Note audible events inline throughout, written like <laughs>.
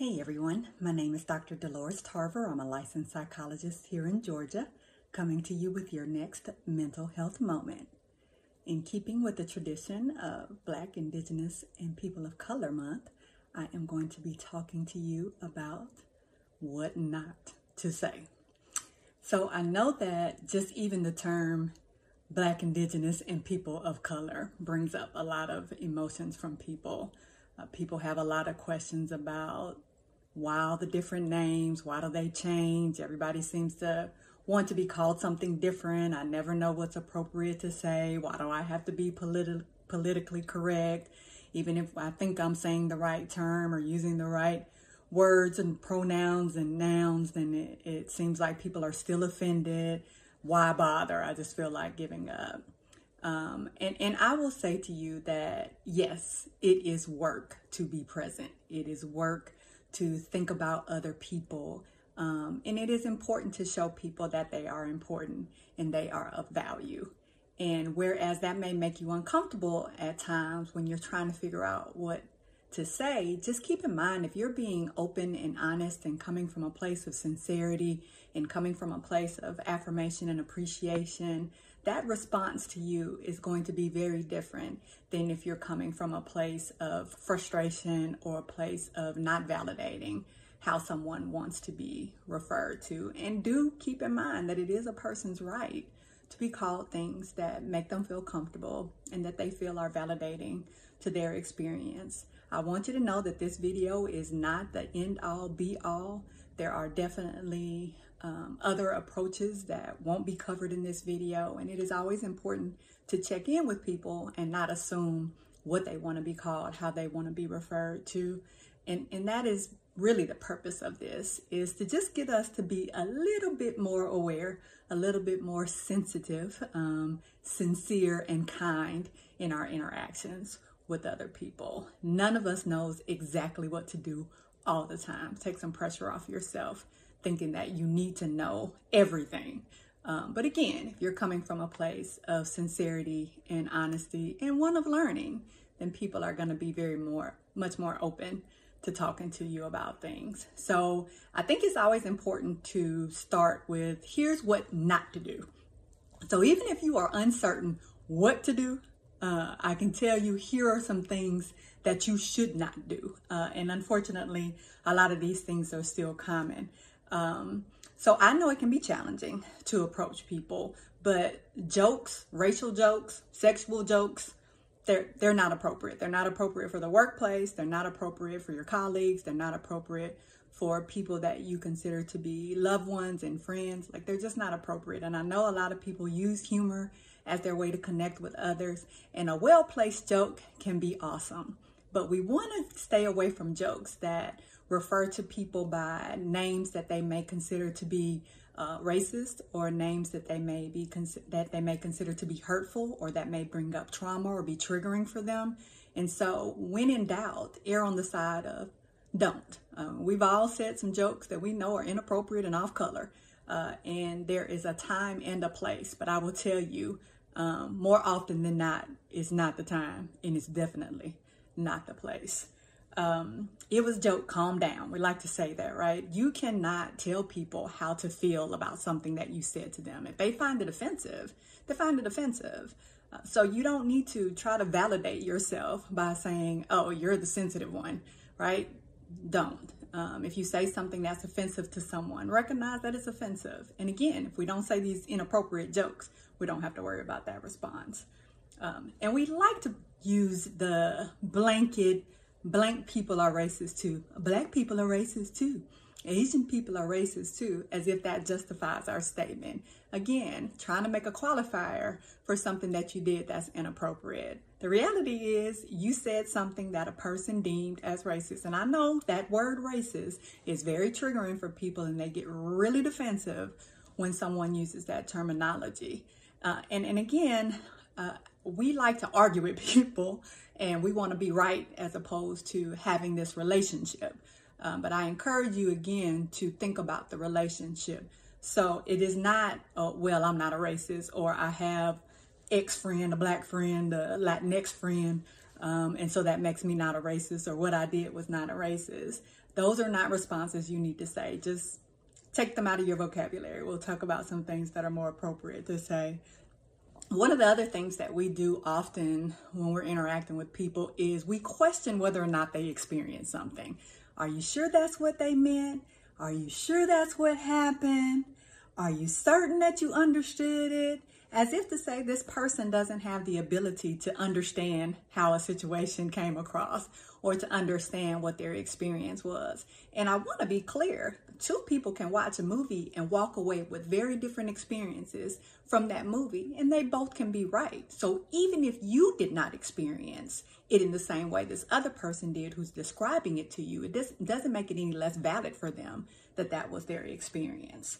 Hey everyone, my name is Dr. Dolores Tarver. I'm a licensed psychologist here in Georgia, coming to you with your next mental health moment. In keeping with the tradition of Black, Indigenous, and People of Color Month, I am going to be talking to you about what not to say. So I know that just even the term Black, Indigenous, and People of Color brings up a lot of emotions from people. Uh, people have a lot of questions about why all the different names, why do they change? Everybody seems to want to be called something different. I never know what's appropriate to say. Why do I have to be politi- politically correct? Even if I think I'm saying the right term or using the right words and pronouns and nouns, then it, it seems like people are still offended. Why bother? I just feel like giving up. Um, and, and I will say to you that yes, it is work to be present. It is work to think about other people. Um, and it is important to show people that they are important and they are of value. And whereas that may make you uncomfortable at times when you're trying to figure out what to say, just keep in mind if you're being open and honest and coming from a place of sincerity and coming from a place of affirmation and appreciation, that response to you is going to be very different than if you're coming from a place of frustration or a place of not validating how someone wants to be referred to. And do keep in mind that it is a person's right to be called things that make them feel comfortable and that they feel are validating to their experience. I want you to know that this video is not the end all be all. There are definitely um, other approaches that won't be covered in this video. And it is always important to check in with people and not assume what they want to be called, how they want to be referred to. And, and that is really the purpose of this is to just get us to be a little bit more aware, a little bit more sensitive, um, sincere, and kind in our interactions with other people. None of us knows exactly what to do all the time. Take some pressure off yourself thinking that you need to know everything. Um, but again, if you're coming from a place of sincerity and honesty and one of learning, then people are going to be very more, much more open to talking to you about things. So I think it's always important to start with here's what not to do. So even if you are uncertain what to do, uh, I can tell you here are some things that you should not do. Uh, and unfortunately, a lot of these things are still common. Um, so I know it can be challenging to approach people, but jokes, racial jokes, sexual jokes, they're they're not appropriate. They're not appropriate for the workplace. They're not appropriate for your colleagues. They're not appropriate for people that you consider to be loved ones and friends. Like they're just not appropriate. And I know a lot of people use humor as their way to connect with others. And a well-placed joke can be awesome. But we want to stay away from jokes that refer to people by names that they may consider to be uh, racist or names that they may be that they may consider to be hurtful or that may bring up trauma or be triggering for them. And so, when in doubt, err on the side of don't. Um, we've all said some jokes that we know are inappropriate and off color, uh, and there is a time and a place. But I will tell you, um, more often than not, it's not the time, and it's definitely not the place um, it was joke, calm down. We like to say that, right? You cannot tell people how to feel about something that you said to them. If they find it offensive, they find it offensive. Uh, so you don't need to try to validate yourself by saying, oh, you're the sensitive one, right? Don't. Um, if you say something that's offensive to someone, recognize that it's offensive. And again, if we don't say these inappropriate jokes, we don't have to worry about that response. Um, and we like to use the blanket blank people are racist too. Black people are racist too. Asian people are racist too, as if that justifies our statement. Again, trying to make a qualifier for something that you did that's inappropriate. The reality is, you said something that a person deemed as racist. And I know that word racist is very triggering for people and they get really defensive when someone uses that terminology. Uh, and, and again, uh, we like to argue with <laughs> people and we want to be right as opposed to having this relationship. Um, but I encourage you again to think about the relationship. So it is not, uh, well, I'm not a racist, or I have X friend, a black friend, a Latinx friend. Um, and so that makes me not a racist or what I did was not a racist. Those are not responses you need to say. Just take them out of your vocabulary. We'll talk about some things that are more appropriate to say. One of the other things that we do often when we're interacting with people is we question whether or not they experience something. Are you sure that's what they meant? Are you sure that's what happened? Are you certain that you understood it? As if to say this person doesn't have the ability to understand how a situation came across or to understand what their experience was. And I want to be clear two people can watch a movie and walk away with very different experiences from that movie, and they both can be right. So even if you did not experience it in the same way this other person did who's describing it to you, it doesn't make it any less valid for them that that was their experience.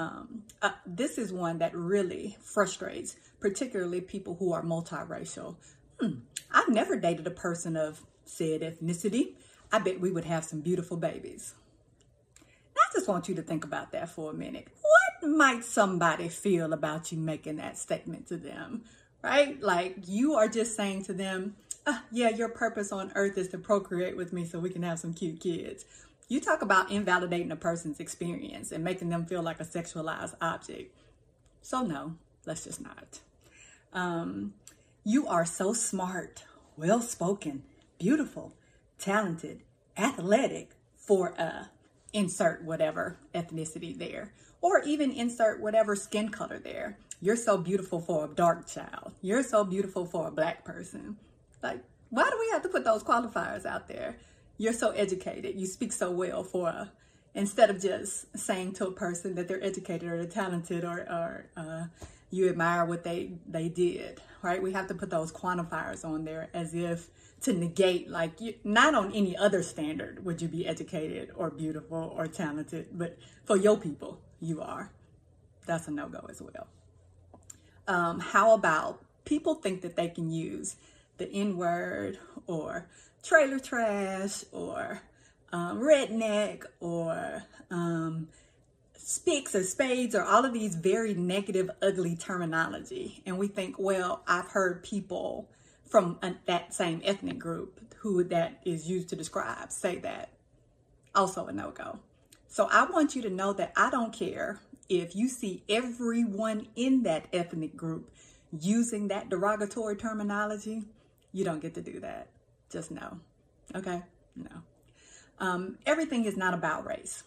Um, uh, this is one that really frustrates, particularly people who are multiracial. Hmm, I've never dated a person of said ethnicity. I bet we would have some beautiful babies. I just want you to think about that for a minute. What might somebody feel about you making that statement to them? Right? Like you are just saying to them, uh, yeah, your purpose on earth is to procreate with me so we can have some cute kids. You talk about invalidating a person's experience and making them feel like a sexualized object. So, no, let's just not. Um, you are so smart, well spoken, beautiful, talented, athletic for a insert whatever ethnicity there, or even insert whatever skin color there. You're so beautiful for a dark child. You're so beautiful for a black person. Like, why do we have to put those qualifiers out there? You're so educated. You speak so well for a, instead of just saying to a person that they're educated or they're talented or, or uh, you admire what they, they did, right? We have to put those quantifiers on there as if to negate like you, not on any other standard would you be educated or beautiful or talented but for your people you are that's a no-go as well um, how about people think that they can use the n-word or trailer trash or um, redneck or um, speaks or spades or all of these very negative ugly terminology. And we think well i've heard people from a, that same ethnic group who that is used to describe say that also a no-go. So i want you to know that i don't care if you see everyone in that ethnic group using that derogatory terminology you don't get to do that just no okay no um, everything is not about race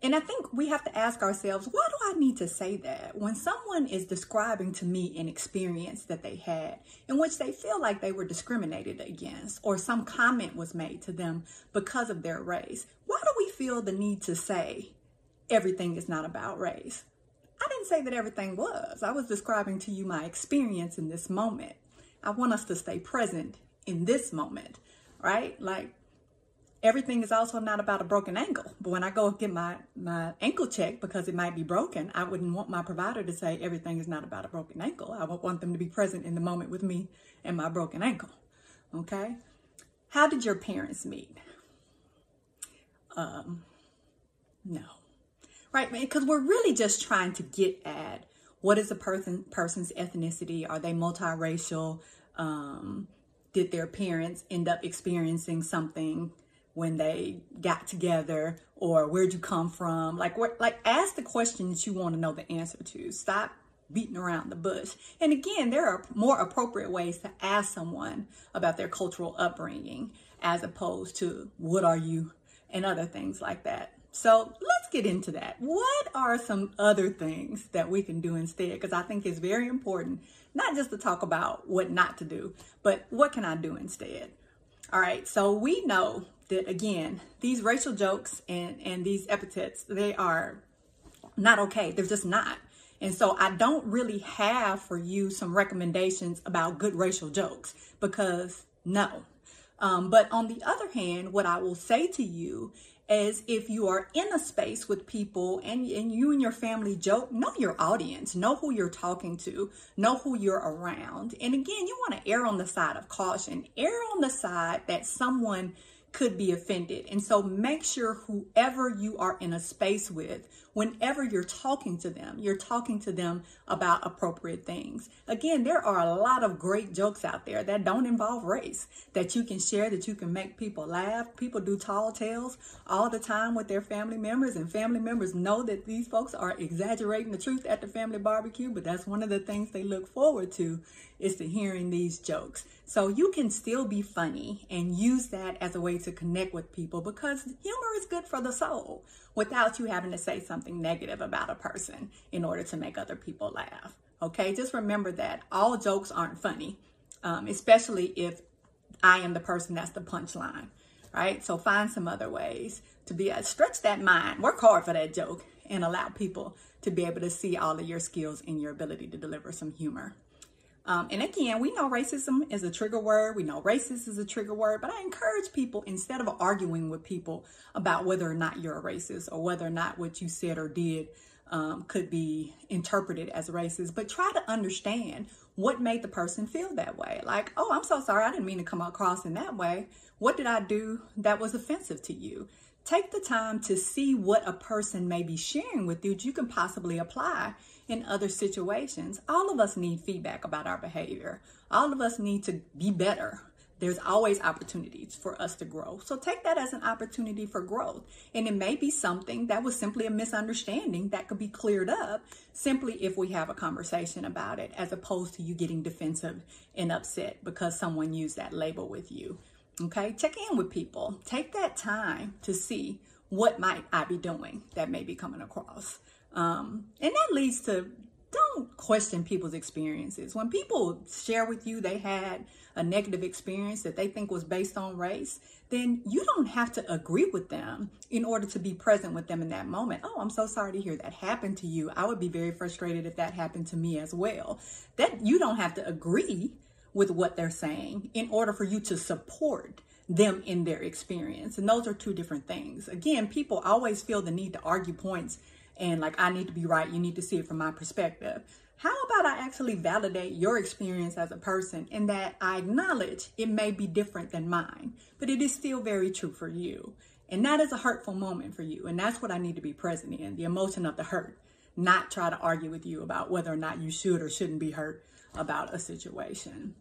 and I think we have to ask ourselves, why do I need to say that? When someone is describing to me an experience that they had in which they feel like they were discriminated against or some comment was made to them because of their race, why do we feel the need to say everything is not about race? I didn't say that everything was. I was describing to you my experience in this moment. I want us to stay present in this moment, right? Like everything is also not about a broken ankle. But when I go get my, my ankle checked because it might be broken, I wouldn't want my provider to say everything is not about a broken ankle. I would want them to be present in the moment with me and my broken ankle. Okay? How did your parents meet? Um, no. Right? Because we're really just trying to get at what is a person person's ethnicity? Are they multiracial? Um, did their parents end up experiencing something when they got together? Or where'd you come from? Like what like ask the questions you want to know the answer to. Stop beating around the bush. And again there are more appropriate ways to ask someone about their cultural upbringing as opposed to what are you? and other things like that so let's get into that what are some other things that we can do instead because i think it's very important not just to talk about what not to do but what can i do instead all right so we know that again, these racial jokes and, and these epithets, they are not okay. They're just not. And so I don't really have for you some recommendations about good racial jokes because no. Um, but on the other hand, what I will say to you is if you are in a space with people and, and you and your family joke, know your audience, know who you're talking to, know who you're around. And again, you want to err on the side of caution, err on the side that someone could be offended. And so make sure whoever you are in a space with, whenever you're talking to them, you're talking to them about appropriate things. Again, there are a lot of great jokes out there that don't involve race that you can share, that you can make people laugh. People do tall tales all the time with their family members, and family members know that these folks are exaggerating the truth at the family barbecue, but that's one of the things they look forward to is to hearing these jokes. So you can still be funny and use that as a way to connect with people because humor is good for the soul without you having to say something negative about a person in order to make other people laugh. Okay, just remember that all jokes aren't funny, um, especially if I am the person that's the punchline, right? So find some other ways to be uh, stretch that mind, work hard for that joke, and allow people to be able to see all of your skills and your ability to deliver some humor. Um, and again, we know racism is a trigger word. We know racist is a trigger word, but I encourage people instead of arguing with people about whether or not you're a racist or whether or not what you said or did um, could be interpreted as racist, but try to understand what made the person feel that way. Like, oh, I'm so sorry. I didn't mean to come across in that way. What did I do that was offensive to you? Take the time to see what a person may be sharing with you that you can possibly apply in other situations. All of us need feedback about our behavior. All of us need to be better. There's always opportunities for us to grow. So take that as an opportunity for growth. And it may be something that was simply a misunderstanding that could be cleared up simply if we have a conversation about it, as opposed to you getting defensive and upset because someone used that label with you. Okay, check in with people. Take that time to see what might I be doing that may be coming across. Um, and that leads to don't question people's experiences. When people share with you they had a negative experience that they think was based on race, then you don't have to agree with them in order to be present with them in that moment. Oh, I'm so sorry to hear that happened to you. I would be very frustrated if that happened to me as well. That you don't have to agree with what they're saying in order for you to support them in their experience. And those are two different things. Again, people always feel the need to argue points and like I need to be right, you need to see it from my perspective. How about I actually validate your experience as a person in that I acknowledge it may be different than mine, but it is still very true for you. And that is a hurtful moment for you. And that's what I need to be present in the emotion of the hurt, not try to argue with you about whether or not you should or shouldn't be hurt about a situation.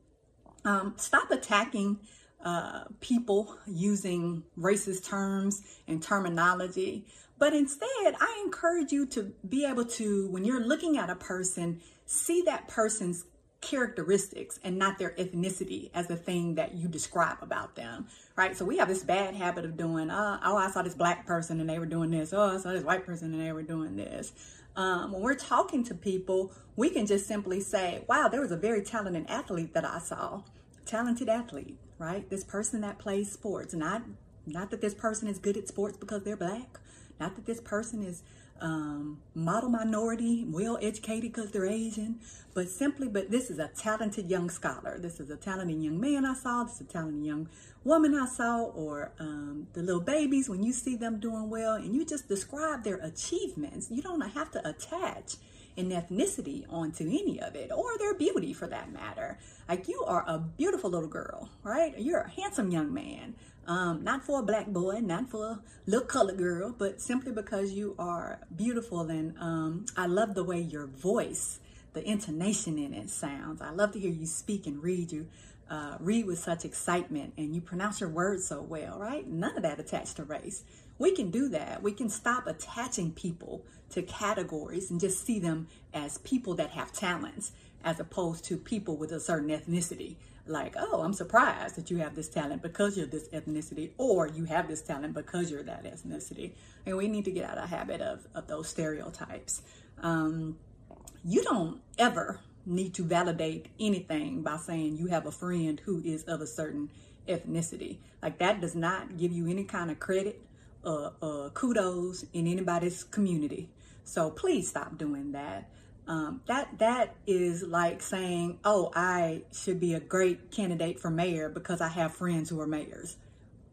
Um, stop attacking uh, people using racist terms and terminology. But instead, I encourage you to be able to, when you're looking at a person, see that person's characteristics and not their ethnicity as the thing that you describe about them, right? So we have this bad habit of doing, uh, oh, I saw this black person and they were doing this. Oh, I saw this white person and they were doing this. Um, when we're talking to people, we can just simply say, wow, there was a very talented athlete that I saw. Talented athlete, right? This person that plays sports, not not that this person is good at sports because they're black, not that this person is um, model minority, well educated because they're Asian, but simply, but this is a talented young scholar. This is a talented young man I saw. This is a talented young woman I saw, or um, the little babies when you see them doing well and you just describe their achievements. You don't have to attach an ethnicity onto any of it or their beauty for that matter. Like you are a beautiful little girl, right? You're a handsome young man. Um, not for a black boy, not for a little colored girl, but simply because you are beautiful. And um, I love the way your voice, the intonation in it sounds. I love to hear you speak and read you. Uh, read with such excitement and you pronounce your words so well, right? None of that attached to race. We can do that. We can stop attaching people to categories and just see them as people that have talents as opposed to people with a certain ethnicity like, oh, I'm surprised that you have this talent because you're this ethnicity, or you have this talent because you're that ethnicity. And we need to get out of habit of, of those stereotypes. Um, you don't ever need to validate anything by saying you have a friend who is of a certain ethnicity. Like that does not give you any kind of credit uh, uh, kudos in anybody's community. So please stop doing that. Um, that that is like saying, "Oh, I should be a great candidate for mayor because I have friends who are mayors."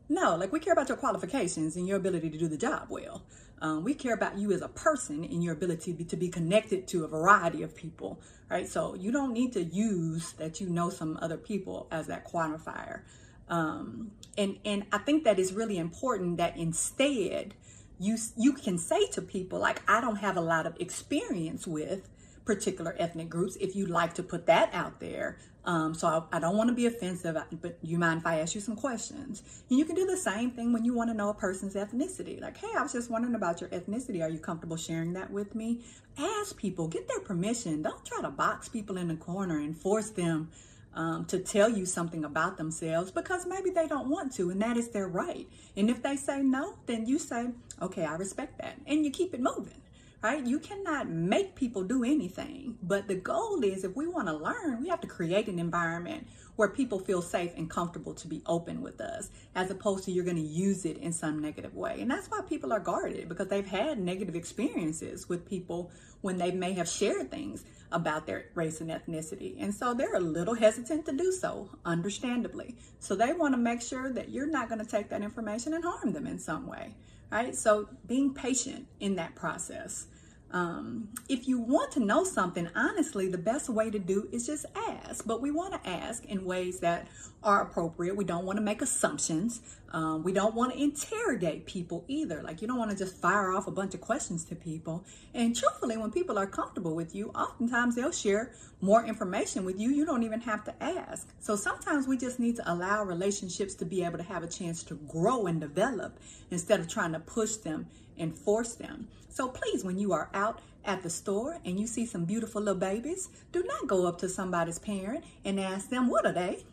No, like we care about your qualifications and your ability to do the job well. Um, we care about you as a person and your ability to be, connected to a variety of people, right? So you don't need to use that you know some other people as that quantifier. Um, and and I think that is really important that instead you you can say to people like I don't have a lot of experience with particular ethnic groups if you like to put that out there. Um, so I, I don't want to be offensive, but you mind if I ask you some questions? And you can do the same thing when you want to know a person's ethnicity. Like, hey, I was just wondering about your ethnicity. Are you comfortable sharing that with me? Ask people, get their permission. Don't try to box people in the corner and force them um, to tell you something about themselves because maybe they don't want to, and that is their right. And if they say no, then you say, okay, I respect that, and you keep it moving. Right? You cannot make people do anything, but the goal is if we want to learn, we have to create an environment where people feel safe and comfortable to be open with us, as opposed to you're going to use it in some negative way. And that's why people are guarded because they've had negative experiences with people when they may have shared things about their race and ethnicity. And so they're a little hesitant to do so, understandably. So they want to make sure that you're not going to take that information and harm them in some way, right? So being patient in that process. Um, if you want to know something, honestly, the best way to do is just ask. But we want to ask in ways that are appropriate. We don't want to make assumptions. Um, we don't want to interrogate people either. Like, you don't want to just fire off a bunch of questions to people. And truthfully, when people are comfortable with you, oftentimes they'll share more information with you. You don't even have to ask. So sometimes we just need to allow relationships to be able to have a chance to grow and develop instead of trying to push them and force them. So please, when you are out at the store and you see some beautiful little babies, do not go up to somebody's parent and ask them, what are they?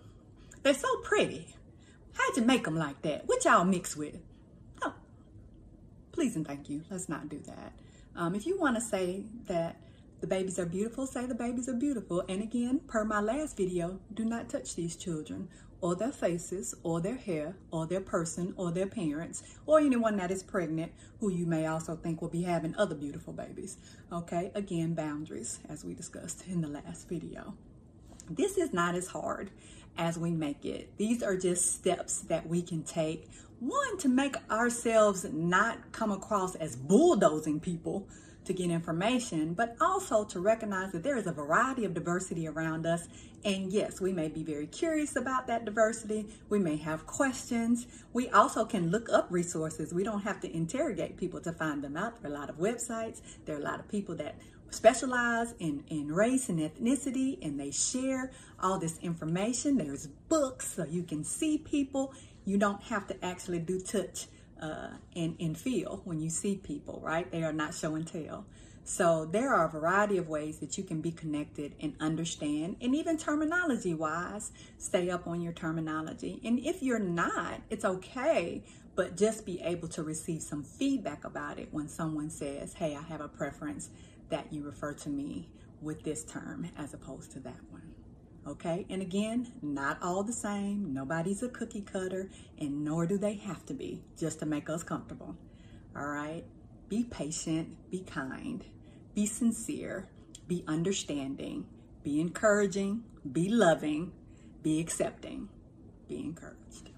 They're so pretty. How'd you make them like that? What y'all mix with? No. Please and thank you. Let's not do that. Um, if you want to say that the babies are beautiful, say the babies are beautiful. And again, per my last video, do not touch these children or their faces or their hair or their person or their parents or anyone that is pregnant who you may also think will be having other beautiful babies. Okay, again, boundaries as we discussed in the last video. This is not as hard as we make it. These are just steps that we can take. One, to make ourselves not come across as bulldozing people to get information, but also to recognize that there is a variety of diversity around us. And yes, we may be very curious about that diversity. We may have questions. We also can look up resources. We don't have to interrogate people to find them out. There are a lot of websites. There are a lot of people that specialize in, in race and ethnicity and they share all this information. There's books so you can see people. You don't have to actually do touch uh, and, and feel when you see people, right? They are not show and tell. So there are a variety of ways that you can be connected and understand, and even terminology wise, stay up on your terminology. And if you're not, it's okay, but just be able to receive some feedback about it when someone says, Hey, I have a preference that you refer to me with this term as opposed to that one. Okay, and again, not all the same. Nobody's a cookie cutter, and nor do they have to be just to make us comfortable. All right, be patient, be kind, be sincere, be understanding, be encouraging, be loving, be accepting, be encouraged.